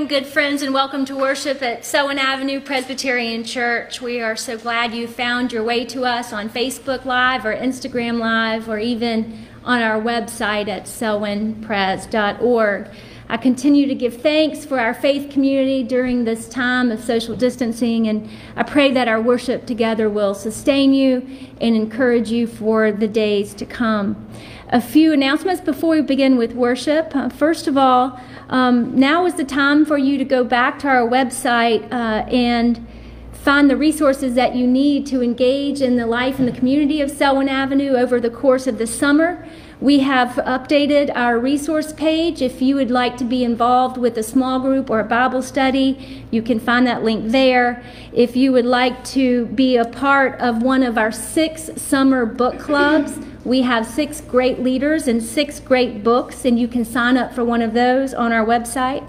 morning, good friends, and welcome to worship at Selwyn Avenue Presbyterian Church. We are so glad you found your way to us on Facebook Live or Instagram Live or even on our website at selwynpres.org. I continue to give thanks for our faith community during this time of social distancing, and I pray that our worship together will sustain you and encourage you for the days to come. A few announcements before we begin with worship. Uh, first of all, um, now is the time for you to go back to our website uh, and find the resources that you need to engage in the life and the community of Selwyn Avenue over the course of the summer. We have updated our resource page. If you would like to be involved with a small group or a Bible study, you can find that link there. If you would like to be a part of one of our six summer book clubs, we have six great leaders and six great books, and you can sign up for one of those on our website.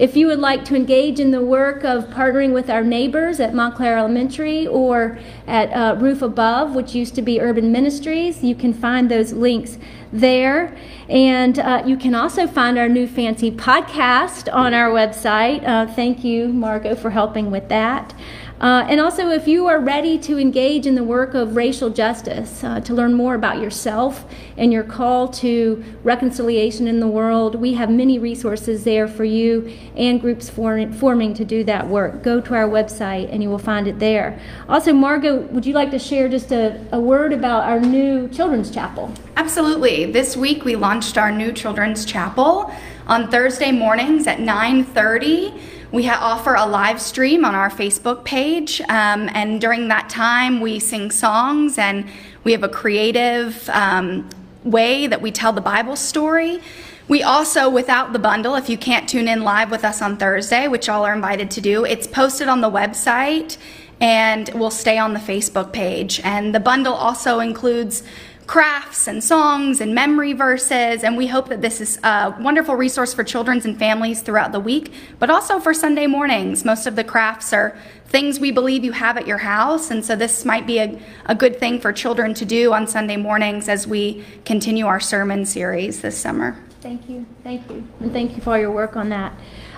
If you would like to engage in the work of partnering with our neighbors at Montclair Elementary or at uh, Roof Above, which used to be Urban Ministries, you can find those links there. And uh, you can also find our new fancy podcast on our website. Uh, thank you, Margot, for helping with that. Uh, and also, if you are ready to engage in the work of racial justice, uh, to learn more about yourself and your call to reconciliation in the world, we have many resources there for you and groups for, forming to do that work. Go to our website and you will find it there. Also, Margot, would you like to share just a, a word about our new children's chapel? Absolutely. This week we launched our new children's chapel on Thursday mornings at 930. We offer a live stream on our Facebook page, um, and during that time, we sing songs and we have a creative um, way that we tell the Bible story. We also, without the bundle, if you can't tune in live with us on Thursday, which all are invited to do, it's posted on the website and will stay on the Facebook page. And the bundle also includes crafts and songs and memory verses. And we hope that this is a wonderful resource for children and families throughout the week, but also for Sunday mornings. Most of the crafts are things we believe you have at your house. And so this might be a, a good thing for children to do on Sunday mornings as we continue our sermon series this summer. Thank you. Thank you. And thank you for all your work on that.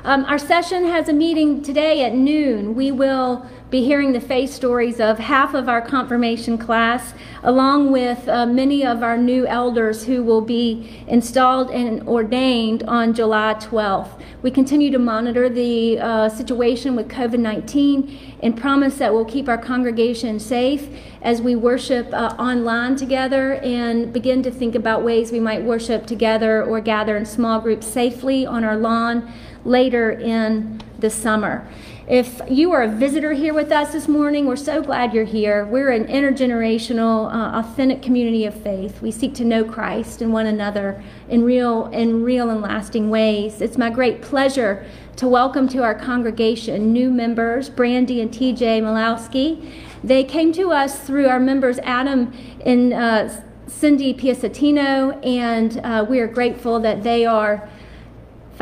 Um, our session has a meeting today at noon. We will be hearing the faith stories of half of our confirmation class, along with uh, many of our new elders who will be installed and ordained on July 12th. We continue to monitor the uh, situation with COVID 19 and promise that we'll keep our congregation safe as we worship uh, online together and begin to think about ways we might worship together or gather in small groups safely on our lawn later in the summer. If you are a visitor here with us this morning, we're so glad you're here. We're an intergenerational, uh, authentic community of faith. We seek to know Christ and one another in real, in real and lasting ways. It's my great pleasure to welcome to our congregation new members, Brandy and TJ Malowski. They came to us through our members Adam and uh, Cindy Piacentino, and uh, we are grateful that they are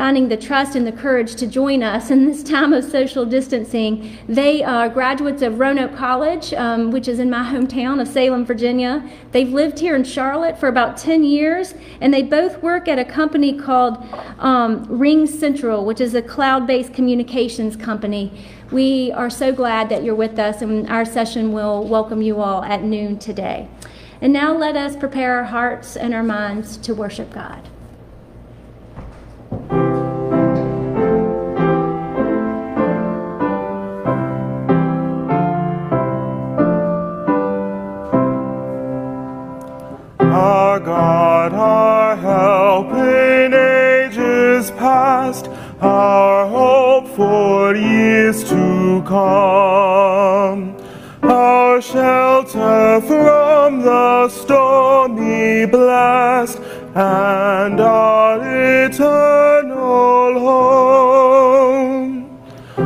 finding the trust and the courage to join us in this time of social distancing. They are graduates of Roanoke College, um, which is in my hometown of Salem, Virginia. They've lived here in Charlotte for about 10 years, and they both work at a company called um, RingCentral, which is a cloud based communications company. We are so glad that you're with us, and our session will welcome you all at noon today. And now let us prepare our hearts and our minds to worship God. God, our help in ages past, our hope for years to come, our shelter from the stormy blast, and our eternal home.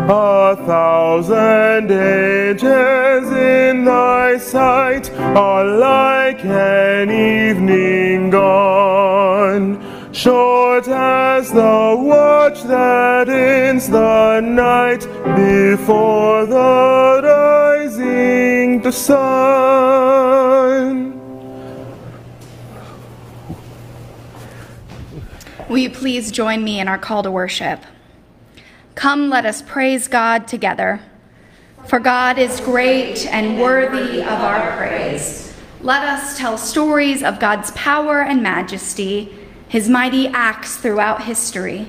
A thousand ages in thy sight are like an evening gone, short as the watch that ends the night before the rising the sun. Will you please join me in our call to worship? Come, let us praise God together. For God is great and worthy of our praise. Let us tell stories of God's power and majesty, his mighty acts throughout history.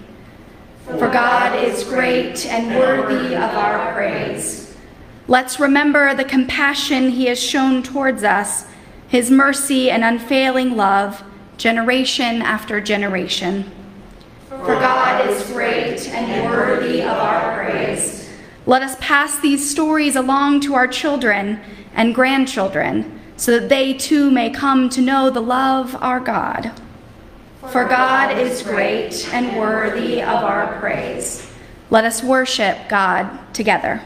For God is great and worthy of our praise. Let's remember the compassion he has shown towards us, his mercy and unfailing love, generation after generation. For God is great and worthy of our praise. Let us pass these stories along to our children and grandchildren so that they too may come to know the love of our God. For God is great and worthy of our praise. Let us worship God together.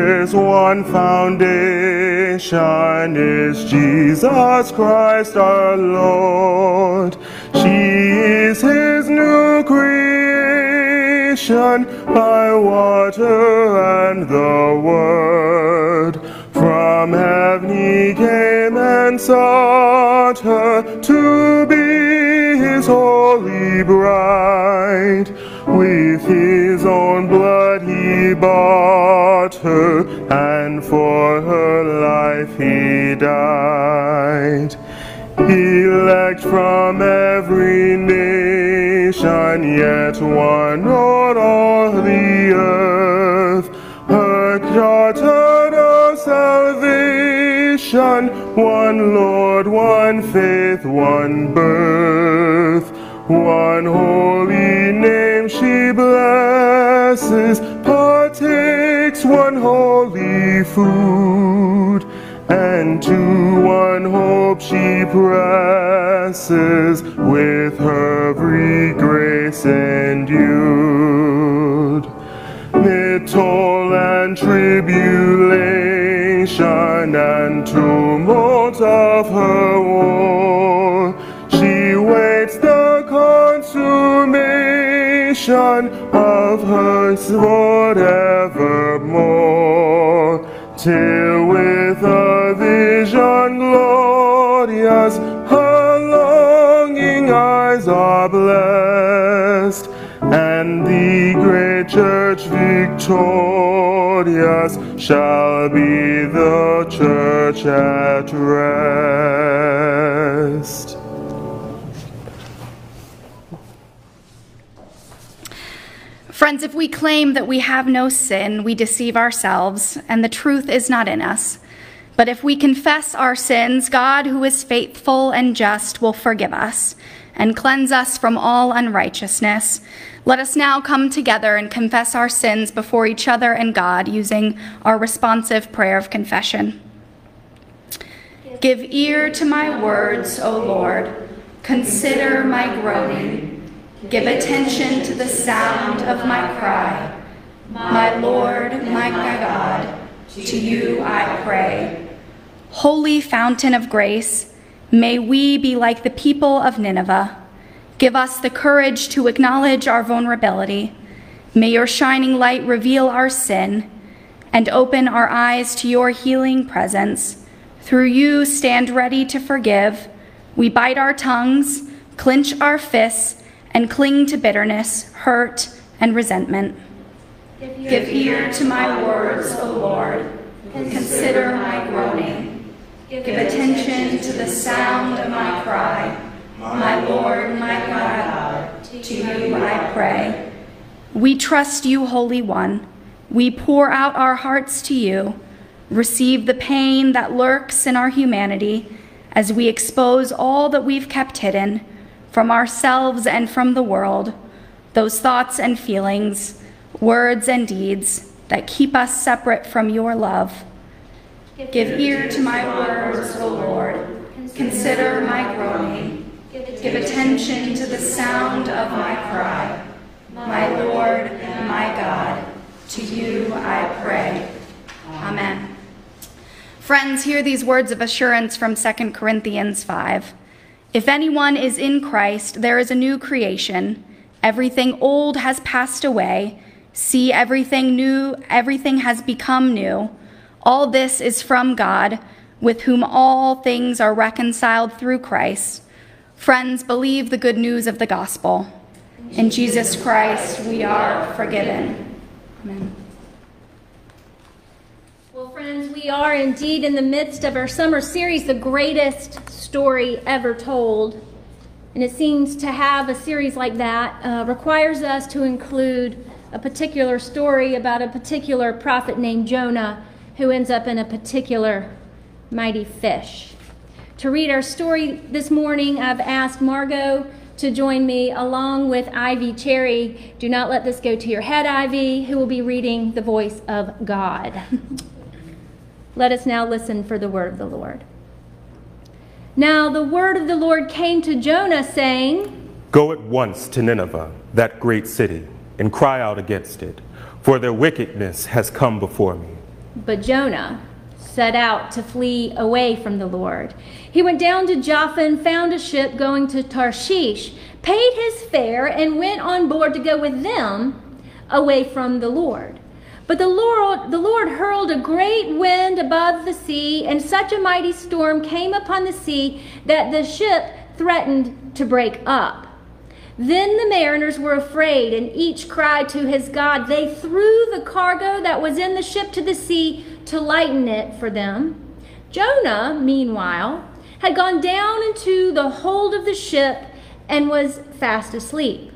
Church's one foundation is Jesus Christ our Lord. She is his new creation by water and the word. From heaven he came and sought her to be his holy bride. With his own blood bought her, and for her life he died. Elect from every nation, yet one on all the earth, her charter of salvation, one Lord, one faith, one birth. One holy name she blesses, partakes one holy food, and to one hope she presses, with her every grace endued. Mid toil and tribulation and tumult of her war, consummation of her sword evermore, till with a vision glorious her longing eyes are blessed, and the great church victorious shall be the church at rest. Friends, if we claim that we have no sin, we deceive ourselves, and the truth is not in us. But if we confess our sins, God, who is faithful and just, will forgive us and cleanse us from all unrighteousness. Let us now come together and confess our sins before each other and God using our responsive prayer of confession. Give ear to my words, O Lord. Consider my groaning. Give attention to the sound of my cry. My Lord, my God, to you I pray. Holy fountain of grace, may we be like the people of Nineveh. Give us the courage to acknowledge our vulnerability. May your shining light reveal our sin and open our eyes to your healing presence. Through you, stand ready to forgive. We bite our tongues, clench our fists, and cling to bitterness, hurt, and resentment. Give ear to my words, O Lord. And consider my groaning. Give attention to the sound of my cry. My Lord, my God, to you I pray. We trust you, Holy One. We pour out our hearts to you. Receive the pain that lurks in our humanity as we expose all that we've kept hidden from ourselves and from the world, those thoughts and feelings, words and deeds that keep us separate from your love. Give ear to my words, O Lord. Consider my groaning. Give attention to the sound of my cry. My Lord and my God, to you I pray. Amen. Friends, hear these words of assurance from 2 Corinthians 5. If anyone is in Christ, there is a new creation. Everything old has passed away. See, everything new, everything has become new. All this is from God, with whom all things are reconciled through Christ. Friends, believe the good news of the gospel. In Jesus Christ, we are forgiven. Amen. Well, friends, we are indeed in the midst of our summer series, The Greatest Story Ever Told. And it seems to have a series like that uh, requires us to include a particular story about a particular prophet named Jonah who ends up in a particular mighty fish. To read our story this morning, I've asked Margot to join me along with Ivy Cherry. Do not let this go to your head, Ivy, who will be reading the voice of God. let us now listen for the word of the Lord. Now the word of the Lord came to Jonah, saying, Go at once to Nineveh, that great city, and cry out against it, for their wickedness has come before me. But Jonah set out to flee away from the Lord. He went down to Joppa and found a ship going to Tarshish, paid his fare, and went on board to go with them away from the Lord. But the Lord, the Lord hurled a great wind above the sea, and such a mighty storm came upon the sea that the ship threatened to break up. Then the mariners were afraid, and each cried to his God. They threw the cargo that was in the ship to the sea to lighten it for them. Jonah, meanwhile, had gone down into the hold of the ship and was fast asleep.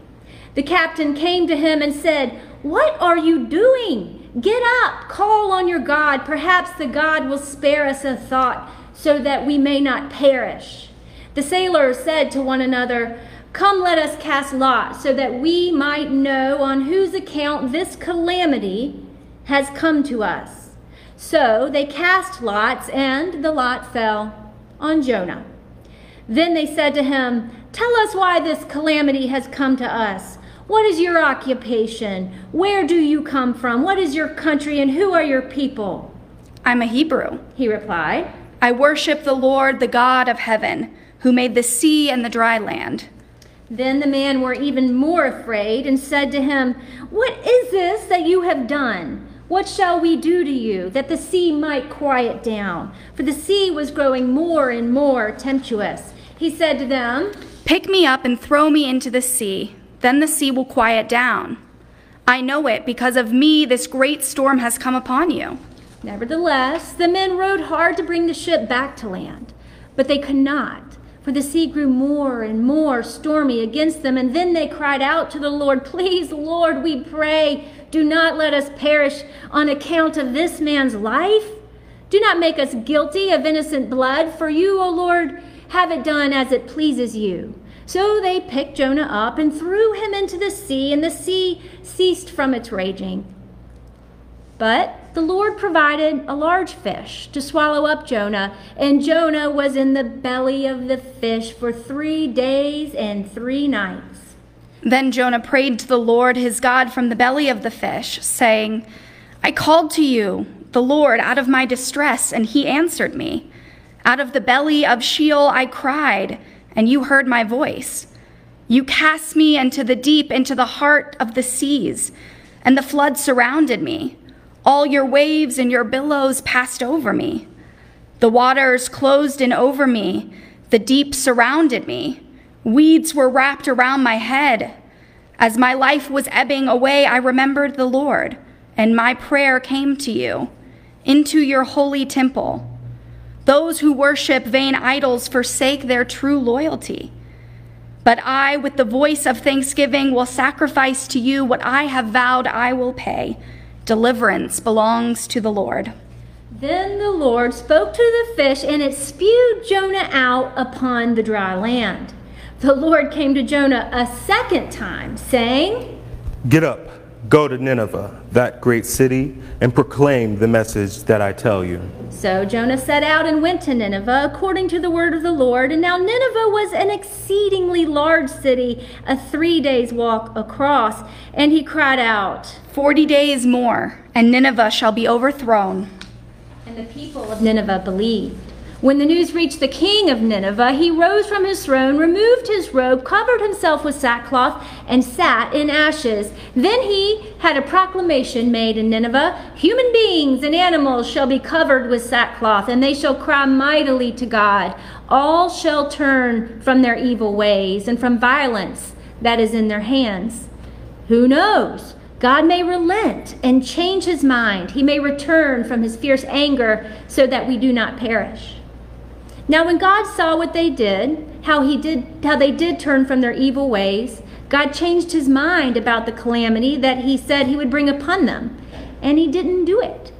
The captain came to him and said, What are you doing? Get up, call on your God. Perhaps the God will spare us a thought so that we may not perish. The sailors said to one another, Come, let us cast lots so that we might know on whose account this calamity has come to us. So they cast lots, and the lot fell on Jonah. Then they said to him, Tell us why this calamity has come to us. What is your occupation? Where do you come from? What is your country and who are your people? I'm a Hebrew, he replied. I worship the Lord, the God of heaven, who made the sea and the dry land. Then the men were even more afraid and said to him, What is this that you have done? What shall we do to you that the sea might quiet down? For the sea was growing more and more tempestuous. He said to them, Pick me up and throw me into the sea then the sea will quiet down. I know it because of me, this great storm has come upon you. Nevertheless, the men rowed hard to bring the ship back to land, but they could not, for the sea grew more and more stormy against them. And then they cried out to the Lord, Please, Lord, we pray, do not let us perish on account of this man's life. Do not make us guilty of innocent blood, for you, O Lord, have it done as it pleases you. So they picked Jonah up and threw him into the sea, and the sea ceased from its raging. But the Lord provided a large fish to swallow up Jonah, and Jonah was in the belly of the fish for three days and three nights. Then Jonah prayed to the Lord his God from the belly of the fish, saying, I called to you, the Lord, out of my distress, and he answered me. Out of the belly of Sheol I cried and you heard my voice. You cast me into the deep, into the heart of the seas, and the flood surrounded me. All your waves and your billows passed over me. The waters closed in over me. The deep surrounded me. Weeds were wrapped around my head. As my life was ebbing away, I remembered the Lord, and my prayer came to you into your holy temple. Those who worship vain idols forsake their true loyalty. But I, with the voice of thanksgiving, will sacrifice to you what I have vowed I will pay. Deliverance belongs to the Lord. Then the Lord spoke to the fish, and it spewed Jonah out upon the dry land. The Lord came to Jonah a second time, saying, Get up Go to Nineveh, that great city, and proclaim the message that I tell you. So Jonah set out and went to Nineveh according to the word of the Lord. And now Nineveh was an exceedingly large city, a three days' walk across. And he cried out, Forty days more, and Nineveh shall be overthrown. And the people of Nineveh believed When the news reached the king of Nineveh, he rose from his throne, removed his robe, covered himself with sackcloth, and sat in ashes. Then he had a proclamation made in Nineveh Human beings and animals shall be covered with sackcloth, and they shall cry mightily to God. All shall turn from their evil ways and from violence that is in their hands. Who knows? God may relent and change his mind. He may return from his fierce anger so that we do not perish. Now when God saw what they did, how he did how they did turn from their evil ways, God changed his mind about the calamity that he said he would bring upon them, and he didn't do it.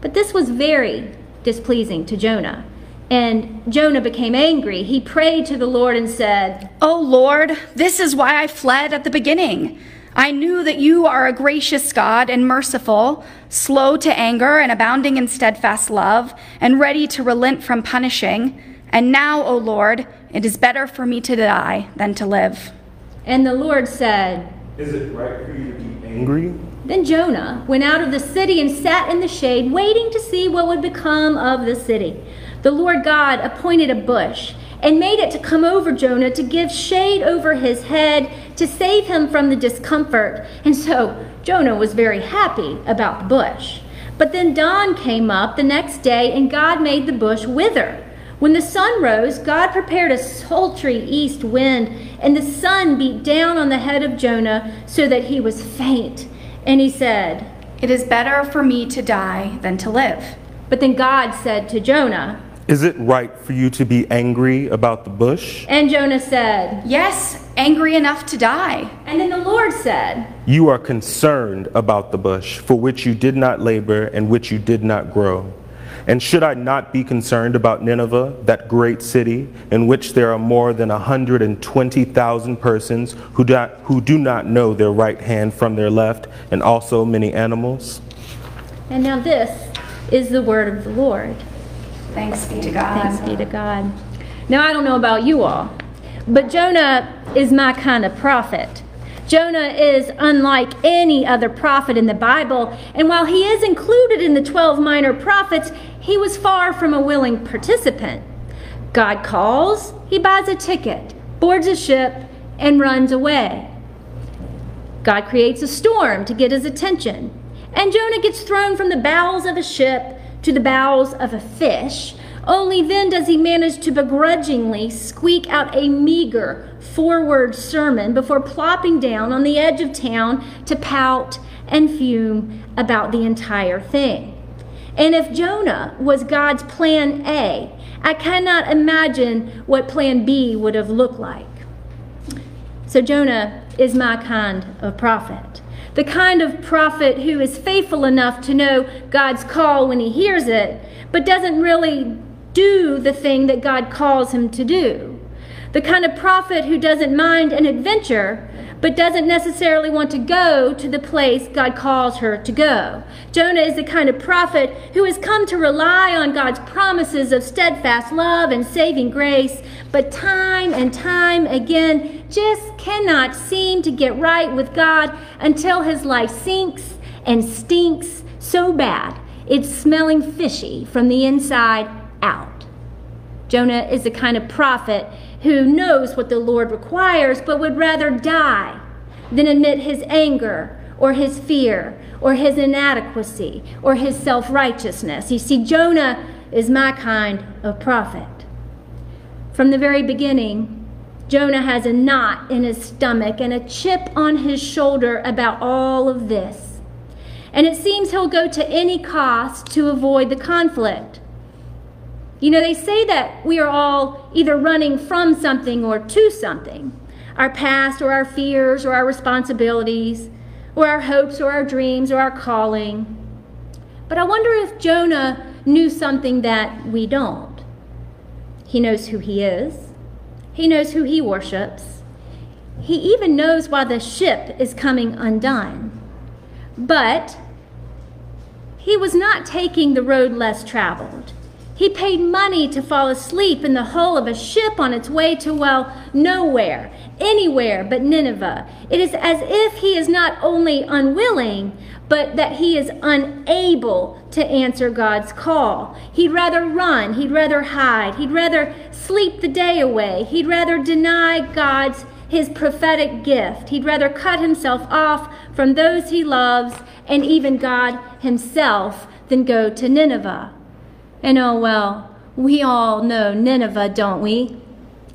But this was very displeasing to Jonah. And Jonah became angry. He prayed to the Lord and said, Oh Lord, this is why I fled at the beginning. I knew that you are a gracious God and merciful, slow to anger and abounding in steadfast love, and ready to relent from punishing. And now, O Lord, it is better for me to die than to live. And the Lord said, Is it right for you to be angry? Then Jonah went out of the city and sat in the shade, waiting to see what would become of the city. The Lord God appointed a bush and made it to come over Jonah to give shade over his head to save him from the discomfort. And so Jonah was very happy about the bush. But then dawn came up the next day, and God made the bush wither. When the sun rose, God prepared a sultry east wind, and the sun beat down on the head of Jonah so that he was faint. And he said, It is better for me to die than to live. But then God said to Jonah, Is it right for you to be angry about the bush? and Jonah said, Yes, angry enough to die. and then the Lord said, You are concerned about the bush, for which you did not labor and which you did not grow. And should I not be concerned about Nineveh, that great city, in which there are more than 120,000 persons who do, not, who do not know their right hand from their left, and also many animals? And now this is the word of the Lord. Thanks be to God. Thanks be to God. Now, I don't know about you all, but Jonah is my kind of prophet. Jonah is unlike any other prophet in the Bible, and while he is included in the 12 minor prophets, he was far from a willing participant. God calls, he buys a ticket, boards a ship, and runs away. God creates a storm to get his attention, and Jonah gets thrown from the bowels of a ship to the bowels of a fish. Only then does he manage to begrudgingly squeak out a meager four word sermon before plopping down on the edge of town to pout and fume about the entire thing. And if Jonah was God's plan A, I cannot imagine what plan B would have looked like. So Jonah is my kind of prophet. The kind of prophet who is faithful enough to know God's call when he hears it, but doesn't really do the thing that God calls him to do. The kind of prophet who doesn't mind an adventure, but doesn't necessarily want to go to the place God calls her to go. Jonah is the kind of prophet who has come to rely on God's promises of steadfast love and saving grace, but time and time again just cannot seem to get right with God until his life sinks and stinks so bad it's smelling fishy from the inside out. Jonah is the kind of prophet who knows what the Lord requires, but would rather die than admit his anger or his fear or his inadequacy or his self righteousness. You see, Jonah is my kind of prophet. From the very beginning, Jonah has a knot in his stomach and a chip on his shoulder about all of this. And it seems he'll go to any cost to avoid the conflict. You know, they say that we are all either running from something or to something our past or our fears or our responsibilities, or our hopes or our dreams or our calling. But I wonder if Jonah knew something that we don't. He knows who he is, he knows who he worships, he even knows why the ship is coming undone. But he was not taking the road less traveled. He paid money to fall asleep in the hull of a ship on its way to, well, nowhere, anywhere but Nineveh. It is as if he is not only unwilling, but that he is unable to answer God's call. He'd rather run, he'd rather hide, he'd rather sleep the day away, he'd rather deny God's his prophetic gift. He'd rather cut himself off from those he loves and even God himself than go to Nineveh. And oh, well, we all know Nineveh, don't we?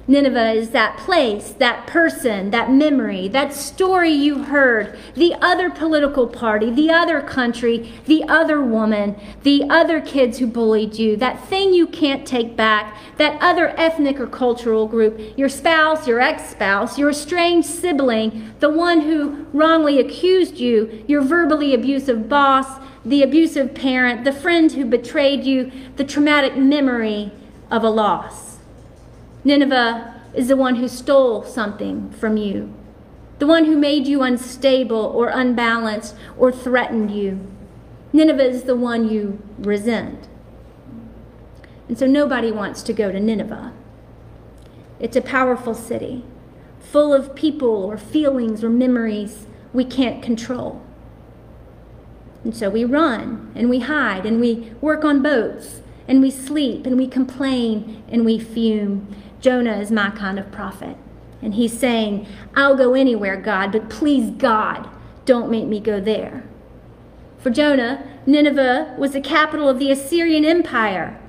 Nineveh is that place, that person, that memory, that story you heard, the other political party, the other country, the other woman, the other kids who bullied you, that thing you can't take back, that other ethnic or cultural group, your spouse, your ex spouse, your estranged sibling, the one who wrongly accused you, your verbally abusive boss, the abusive parent, the friend who betrayed you, the traumatic memory of a loss. Nineveh is the one who stole something from you, the one who made you unstable or unbalanced or threatened you. Nineveh is the one you resent. And so nobody wants to go to Nineveh. It's a powerful city, full of people or feelings or memories we can't control. And so we run and we hide and we work on boats and we sleep and we complain and we fume. Jonah is my kind of prophet. And he's saying, I'll go anywhere, God, but please, God, don't make me go there. For Jonah, Nineveh was the capital of the Assyrian Empire.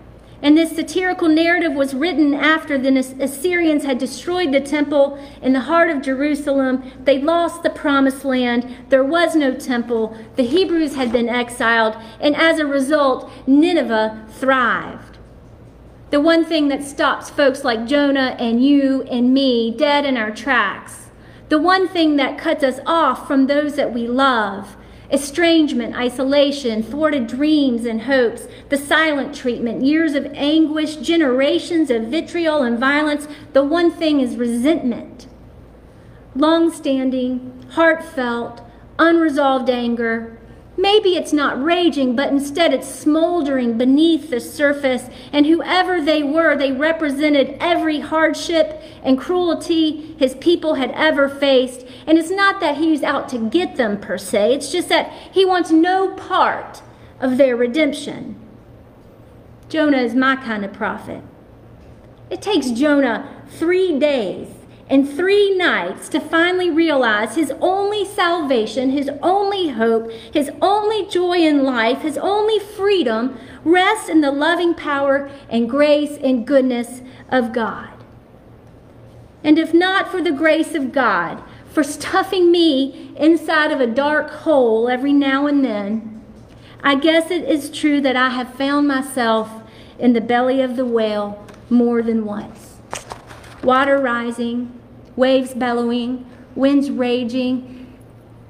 And this satirical narrative was written after the Assyrians had destroyed the temple in the heart of Jerusalem. They lost the promised land. There was no temple. The Hebrews had been exiled. And as a result, Nineveh thrived. The one thing that stops folks like Jonah and you and me dead in our tracks. The one thing that cuts us off from those that we love estrangement, isolation, thwarted dreams and hopes, the silent treatment, years of anguish, generations of vitriol and violence. The one thing is resentment. Long standing, heartfelt, unresolved anger, Maybe it's not raging, but instead it's smoldering beneath the surface. And whoever they were, they represented every hardship and cruelty his people had ever faced. And it's not that he's out to get them per se, it's just that he wants no part of their redemption. Jonah is my kind of prophet. It takes Jonah three days and three nights to finally realize his only salvation, his only hope, his only joy in life, his only freedom rests in the loving power and grace and goodness of God. And if not for the grace of God, for stuffing me inside of a dark hole every now and then, I guess it is true that I have found myself in the belly of the whale more than once water rising, waves bellowing, winds raging,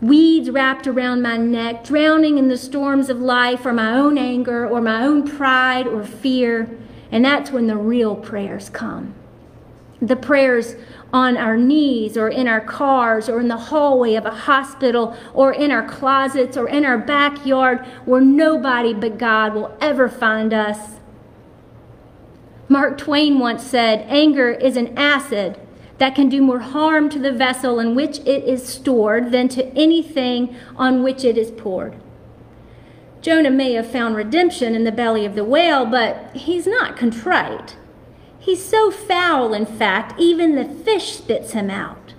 weeds wrapped around my neck, drowning in the storms of life or my own anger or my own pride or fear. And that's when the real prayers come. The prayers on our knees or in our cars or in the hallway of a hospital or in our closets or in our backyard where nobody but God will ever find us Mark Twain once said, Anger is an acid that can do more harm to the vessel in which it is stored than to anything on which it is poured. Jonah may have found redemption in the belly of the whale, but he's not contrite. He's so foul, in fact, even the fish spits him out.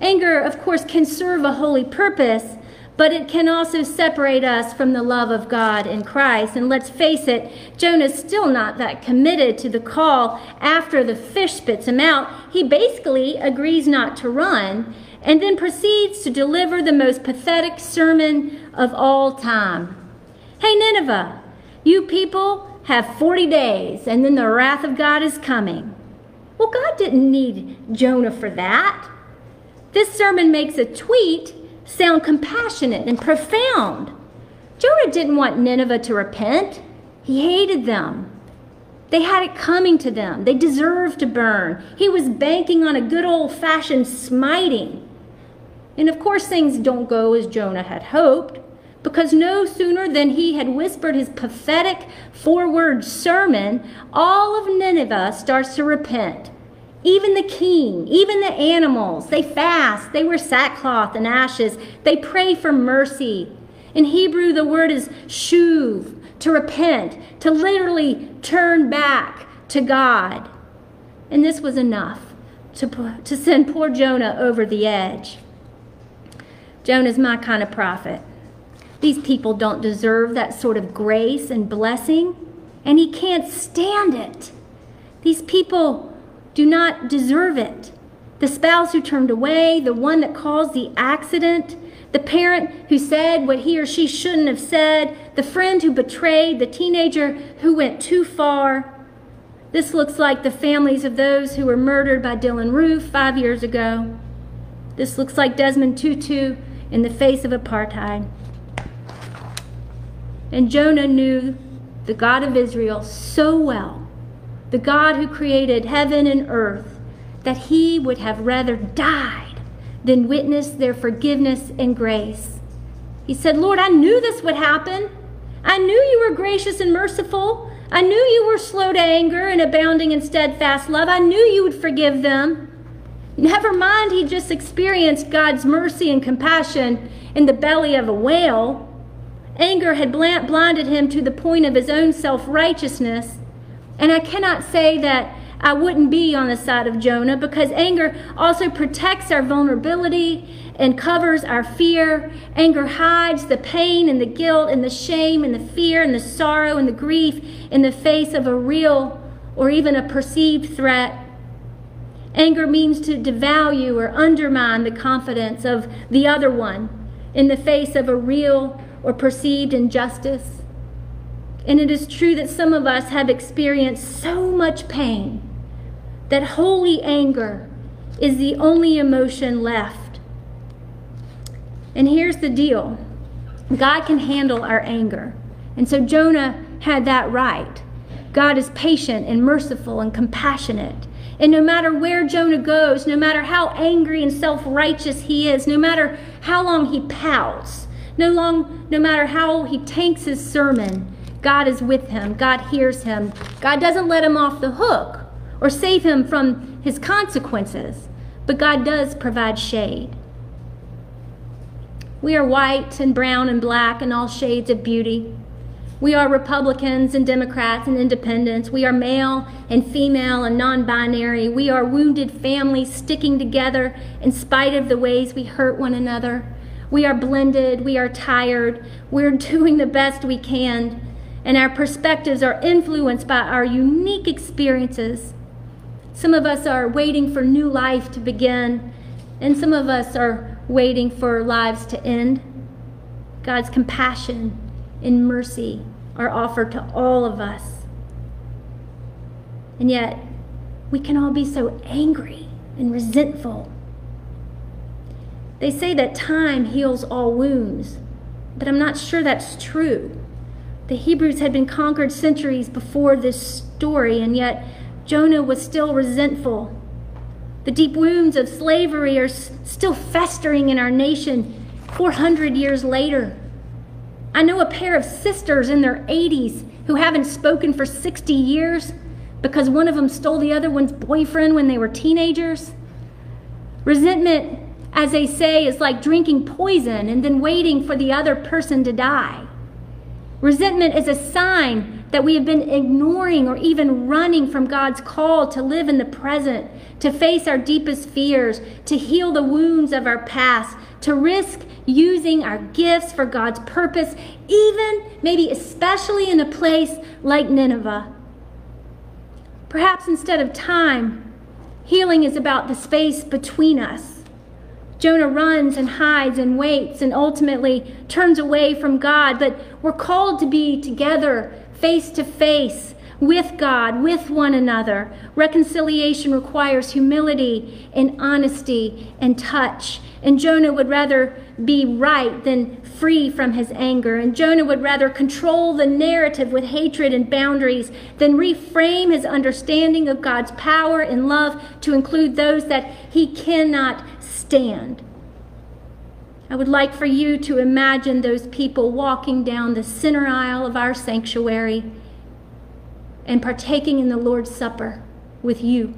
Anger, of course, can serve a holy purpose, but it can also separate us from the love of God in Christ. And let's face it, Jonah's still not that committed to the call after the fish spits him out. He basically agrees not to run and then proceeds to deliver the most pathetic sermon of all time. Hey, Nineveh, you people have 40 days and then the wrath of God is coming. Well, God didn't need Jonah for that. This sermon makes a tweet sound compassionate and profound. Jonah didn't want Nineveh to repent, he hated them. They had it coming to them. They deserved to burn. He was banking on a good old fashioned smiting. And of course, things don't go as Jonah had hoped. because no sooner than he had whispered his pathetic four word sermon, all of Nineveh starts to repent. Even the king, even the animals, they fast, they wear sackcloth and ashes, they pray for mercy. In Hebrew, the word is shuv, to repent, to literally turn back to God. And this was enough to, to send poor Jonah over the edge. Jonah's my kind of prophet. These people don't deserve that sort of grace and blessing, and he can't stand it. These people do not deserve it. The spouse who turned away, the one that caused the accident, the parent who said what he or she shouldn't have said, the friend who betrayed, the teenager who went too far. This looks like the families of those who were murdered by Dylann Roof five years ago. This looks like Desmond Tutu in the face of apartheid. And Jonah knew the God of Israel so well, the God who created heaven and earth, that he would have rather died than witness their forgiveness and grace. He said, Lord, I knew this would happen. I knew you were gracious and merciful. I knew you were slow to anger and abounding in steadfast love. I knew you would forgive them. Never mind, he just experienced God's mercy and compassion in the belly of a whale. Anger had blinded him to the point of his own self righteousness. And I cannot say that I wouldn't be on the side of Jonah because anger also protects our vulnerability and covers our fear. Anger hides the pain and the guilt and the shame and the fear and the sorrow and the grief in the face of a real or even a perceived threat. Anger means to devalue or undermine the confidence of the other one in the face of a real or perceived injustice. And it is true that some of us have experienced so much pain that holy anger is the only emotion left. And here's the deal God can handle our anger. And so Jonah had that right. God is patient and merciful and compassionate. And no matter where Jonah goes, no matter how angry and self righteous he is, no matter how long he pouts, no, long, no matter how he tanks his sermon, God is with him. God hears him. God doesn't let him off the hook or save him from his consequences, but God does provide shade. We are white and brown and black and all shades of beauty. We are Republicans and Democrats and independents. We are male and female and non binary. We are wounded families sticking together in spite of the ways we hurt one another. We are blended, we are tired, we're doing the best we can, and our perspectives are influenced by our unique experiences. Some of us are waiting for new life to begin, and some of us are waiting for lives to end. God's compassion and mercy are offered to all of us. And yet, we can all be so angry and resentful they say that time heals all wounds, but I'm not sure that's true. The Hebrews had been conquered centuries before this story, and yet Jonah was still resentful. The deep wounds of slavery are still festering in our nation 400 years later. I know a pair of sisters in their 80s who haven't spoken for 60 years because one of them stole the other one's boyfriend when they were teenagers. Resentment as they say, is like drinking poison and then waiting for the other person to die. Resentment is a sign that we have been ignoring or even running from God's call to live in the present, to face our deepest fears, to heal the wounds of our past, to risk using our gifts for God's purpose, even maybe especially in a place like Nineveh. Perhaps instead of time, healing is about the space between us Jonah runs and hides and waits and ultimately turns away from God. But we're called to be together, face to face, with God, with one another. Reconciliation requires humility and honesty and touch. And Jonah would rather be right than free from his anger. And Jonah would rather control the narrative with hatred and boundaries than reframe his understanding of God's power and love to include those that he cannot stand. I would like for you to imagine those people walking down the center aisle of our sanctuary and partaking in the Lord's Supper with you.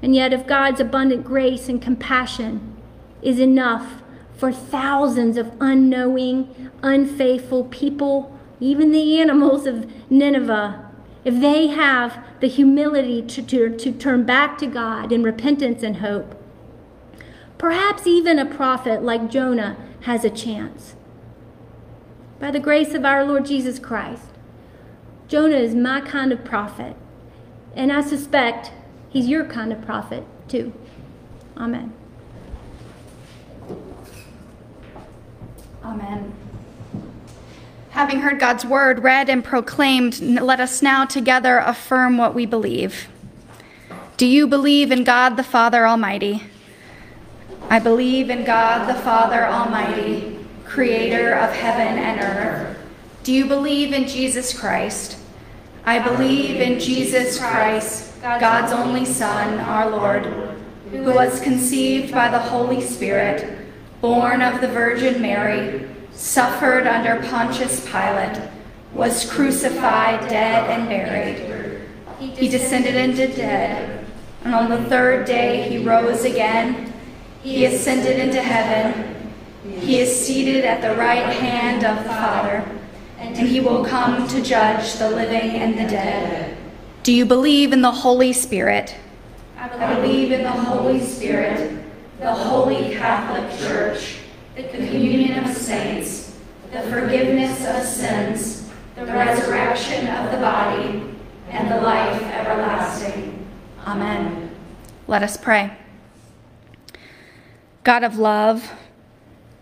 And yet, if God's abundant grace and compassion is enough for thousands of unknowing, unfaithful people, even the animals of Nineveh, if they have the humility to, to, to turn back to God in repentance and hope, perhaps even a prophet like Jonah has a chance. By the grace of our Lord Jesus Christ, Jonah is my kind of prophet, and I suspect he's your kind of prophet too. Amen. Amen. Having heard God's word read and proclaimed, let us now together affirm what we believe. Do you believe in God the Father Almighty? I believe in God the Father Almighty, creator of heaven and earth. Do you believe in Jesus Christ? I believe in Jesus Christ, God's only Son, our Lord, who was conceived by the Holy Spirit, born of the Virgin Mary suffered under Pontius Pilate, was crucified, dead, and buried. He descended into dead, and on the third day he rose again. He ascended into heaven. He is seated at the right hand of the Father, and he will come to judge the living and the dead. Do you believe in the Holy Spirit? I believe in the Holy Spirit, the Holy Catholic Church the communion of saints, the forgiveness of sins, the resurrection of the body, and the life everlasting. Amen. Let us pray. God of love,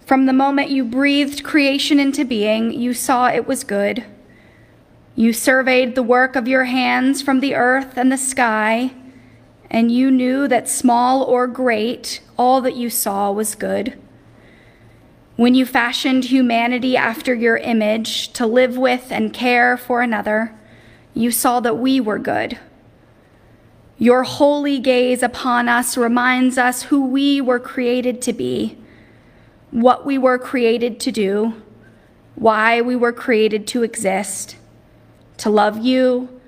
from the moment you breathed creation into being, you saw it was good. You surveyed the work of your hands from the earth and the sky, and you knew that small or great, all that you saw was good. When you fashioned humanity after your image to live with and care for another, you saw that we were good. Your holy gaze upon us reminds us who we were created to be, what we were created to do, why we were created to exist, to love you,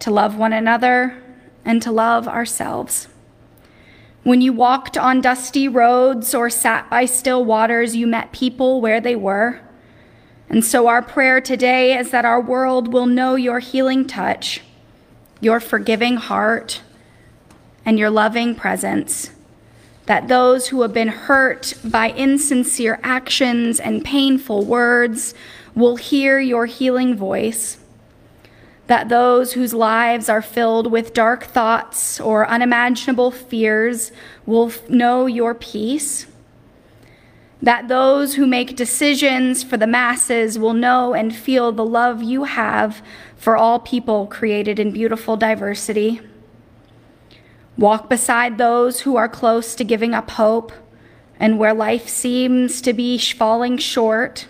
to love one another, and to love ourselves. When you walked on dusty roads or sat by still waters, you met people where they were. And so, our prayer today is that our world will know your healing touch, your forgiving heart, and your loving presence. That those who have been hurt by insincere actions and painful words will hear your healing voice that those whose lives are filled with dark thoughts or unimaginable fears will know your peace. That those who make decisions for the masses will know and feel the love you have for all people created in beautiful diversity. Walk beside those who are close to giving up hope and where life seems to be falling short.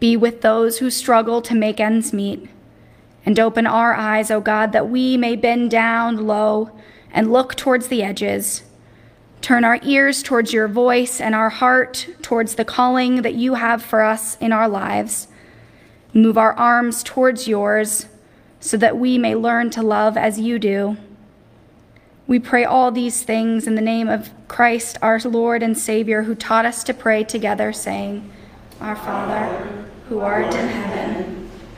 Be with those who struggle to make ends meet and open our eyes, O God, that we may bend down low and look towards the edges. Turn our ears towards your voice and our heart towards the calling that you have for us in our lives. Move our arms towards yours so that we may learn to love as you do. We pray all these things in the name of Christ, our Lord and Savior, who taught us to pray together, saying, Our Father, who art in heaven,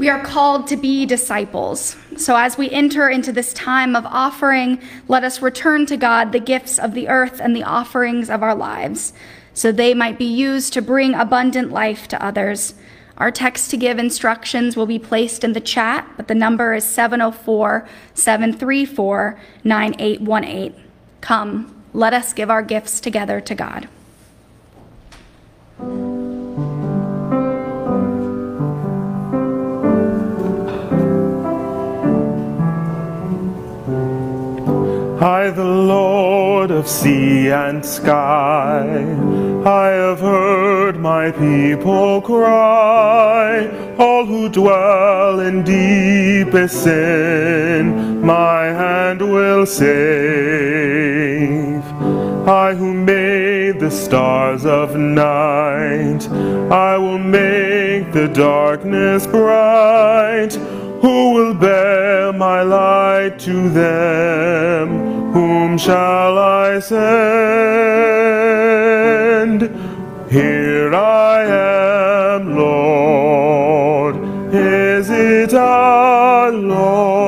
We are called to be disciples. So, as we enter into this time of offering, let us return to God the gifts of the earth and the offerings of our lives, so they might be used to bring abundant life to others. Our text to give instructions will be placed in the chat, but the number is 704 734 9818. Come, let us give our gifts together to God. I, the Lord of sea and sky, I have heard my people cry, all who dwell in deepest sin, my hand will save. I who made the stars of night, I will make the darkness bright. Who will bear my light to them? Whom shall I send? Here I am, Lord. Is it I, Lord?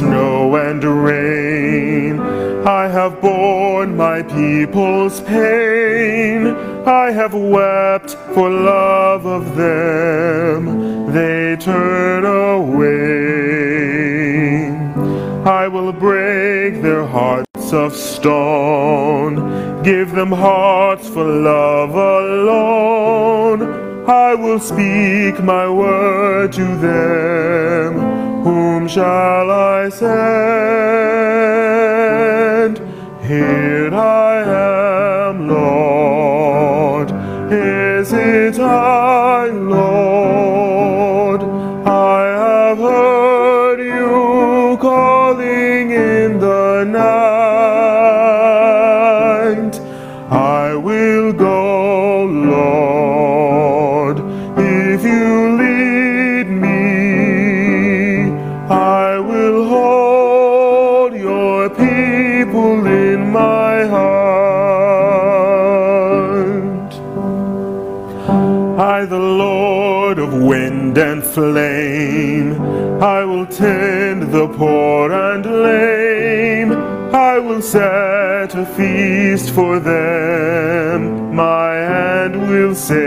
Snow and rain, I have borne my people's pain. I have wept for love of them, they turn away. I will break their hearts of stone, give them hearts for love alone. I will speak my word to them. Whom shall I send? Here I am, Lord. Is it I, Lord? Feast for them, my hand will save.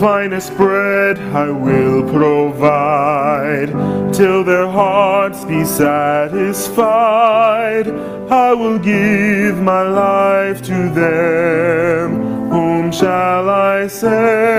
Finest bread I will provide, till their hearts be satisfied. I will give my life to them. Whom shall I send?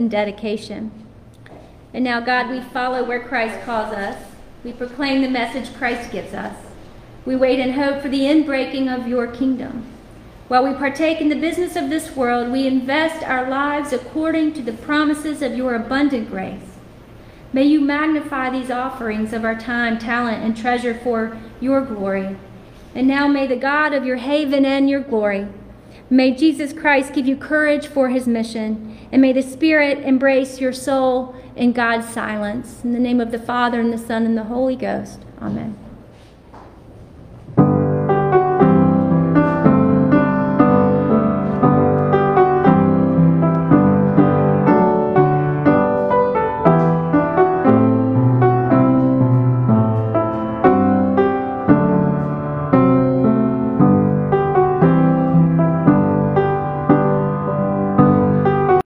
In dedication. And now, God, we follow where Christ calls us. We proclaim the message Christ gives us. We wait in hope for the inbreaking of your kingdom. While we partake in the business of this world, we invest our lives according to the promises of your abundant grace. May you magnify these offerings of our time, talent, and treasure for your glory. And now may the God of your haven and your glory, may Jesus Christ give you courage for his mission, and may the Spirit embrace your soul in God's silence. In the name of the Father, and the Son, and the Holy Ghost. Amen.